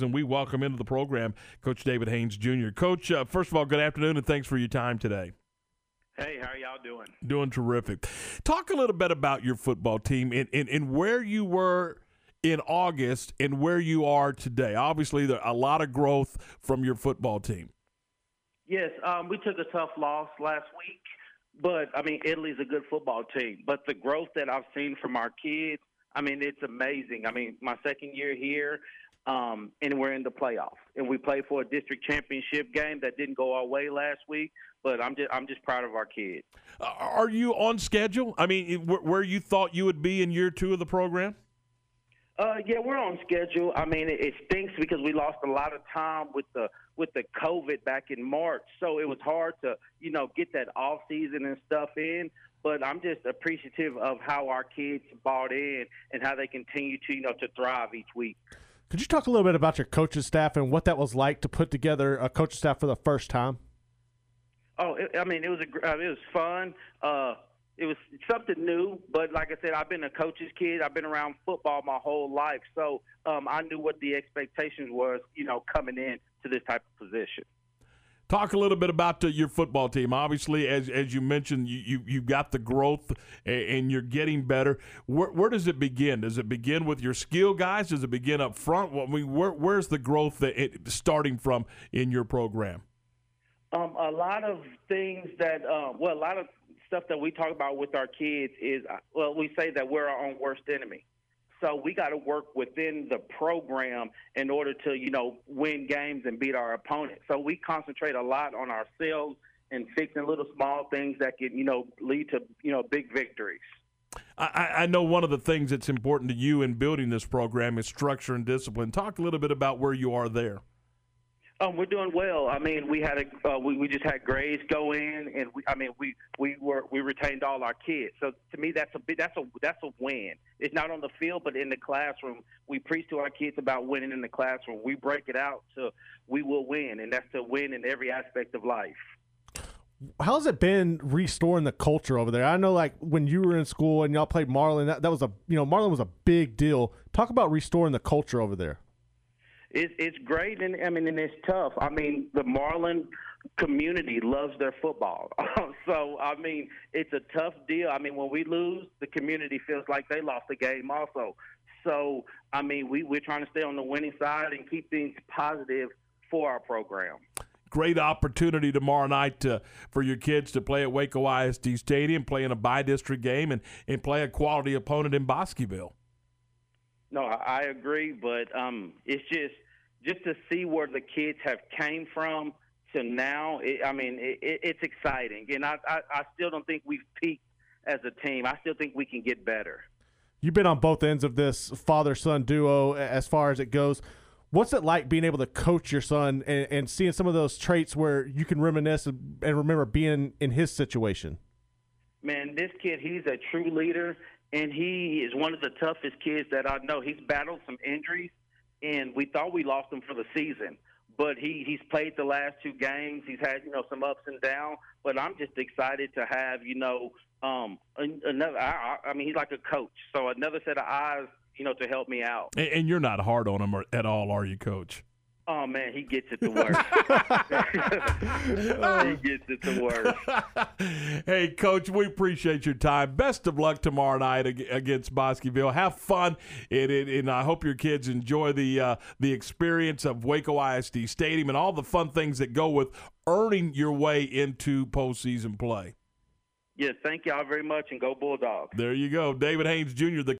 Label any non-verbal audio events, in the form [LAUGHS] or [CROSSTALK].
and we welcome into the program Coach David Haynes Jr. Coach, uh, first of all, good afternoon and thanks for your time today. Hey, how are y'all doing? Doing terrific. Talk a little bit about your football team and, and, and where you were in August and where you are today. Obviously, there a lot of growth from your football team. Yes, um, we took a tough loss last week, but I mean, Italy's a good football team. But the growth that I've seen from our kids, I mean, it's amazing. I mean, my second year here, um, and we're in the playoffs. And we played for a district championship game that didn't go our way last week. But I'm just I'm just proud of our kids. Uh, are you on schedule? I mean, where you thought you would be in year two of the program? Uh, yeah, we're on schedule. I mean, it, it stinks because we lost a lot of time with the with the COVID back in March, so it was hard to you know get that off season and stuff in. But I'm just appreciative of how our kids bought in and how they continue to you know to thrive each week. Could you talk a little bit about your coaching staff and what that was like to put together a coaching staff for the first time? Oh, it, I mean, it was a, uh, it was fun. Uh, it was something new, but like I said, I've been a coach's kid. I've been around football my whole life, so um, I knew what the expectations was, you know, coming in to this type of position. Talk a little bit about uh, your football team. Obviously, as as you mentioned, you you you got the growth and you're getting better. Where, where does it begin? Does it begin with your skill guys? Does it begin up front? I mean, where, where's the growth that it, starting from in your program? Um, a lot of things that uh, well, a lot of stuff that we talk about with our kids is uh, well, we say that we're our own worst enemy. So we got to work within the program in order to, you know, win games and beat our opponent. So we concentrate a lot on ourselves and fixing little small things that can, you know, lead to, you know, big victories. I, I know one of the things that's important to you in building this program is structure and discipline. Talk a little bit about where you are there. Um, we're doing well. I mean, we had a uh, we, we just had grades go in, and we I mean we we were we retained all our kids. So to me, that's a that's a that's a win. It's not on the field, but in the classroom, we preach to our kids about winning in the classroom. We break it out to we will win, and that's to win in every aspect of life. How's it been restoring the culture over there? I know, like when you were in school and y'all played Marlin, that, that was a you know Marlin was a big deal. Talk about restoring the culture over there it's it's great and I mean and it's tough. I mean the Marlin community loves their football. [LAUGHS] Um, so I mean it's a tough deal. I mean when we lose, the community feels like they lost the game also. So I mean we we're trying to stay on the winning side and keep things positive for our program. Great opportunity tomorrow night to, for your kids to play at Waco ISD Stadium, play in a bi-district game, and, and play a quality opponent in Bosqueville. No, I agree, but um, it's just just to see where the kids have came from to now. It, I mean, it, it's exciting, and I, I I still don't think we've peaked as a team. I still think we can get better. You've been on both ends of this father son duo as far as it goes. What's it like being able to coach your son and, and seeing some of those traits where you can reminisce and remember being in his situation? Man, this kid, he's a true leader and he is one of the toughest kids that I know. He's battled some injuries, and we thought we lost him for the season. But he he's played the last two games. He's had you know some ups and downs. But I'm just excited to have you know um another. I, I mean he's like a coach, so another set of eyes you know to help me out. And, and you're not hard on him at all, are you, Coach? Oh man, he gets it the worst. [LAUGHS] he gets it the worst. hey, coach, we appreciate your time. Best of luck tomorrow night against Bosqueville. Have fun, and, and I hope your kids enjoy the uh, the experience of Waco ISD Stadium and all the fun things that go with earning your way into postseason play. Yes, thank y'all very much, and go Bulldogs. There you go, David Haynes Jr. The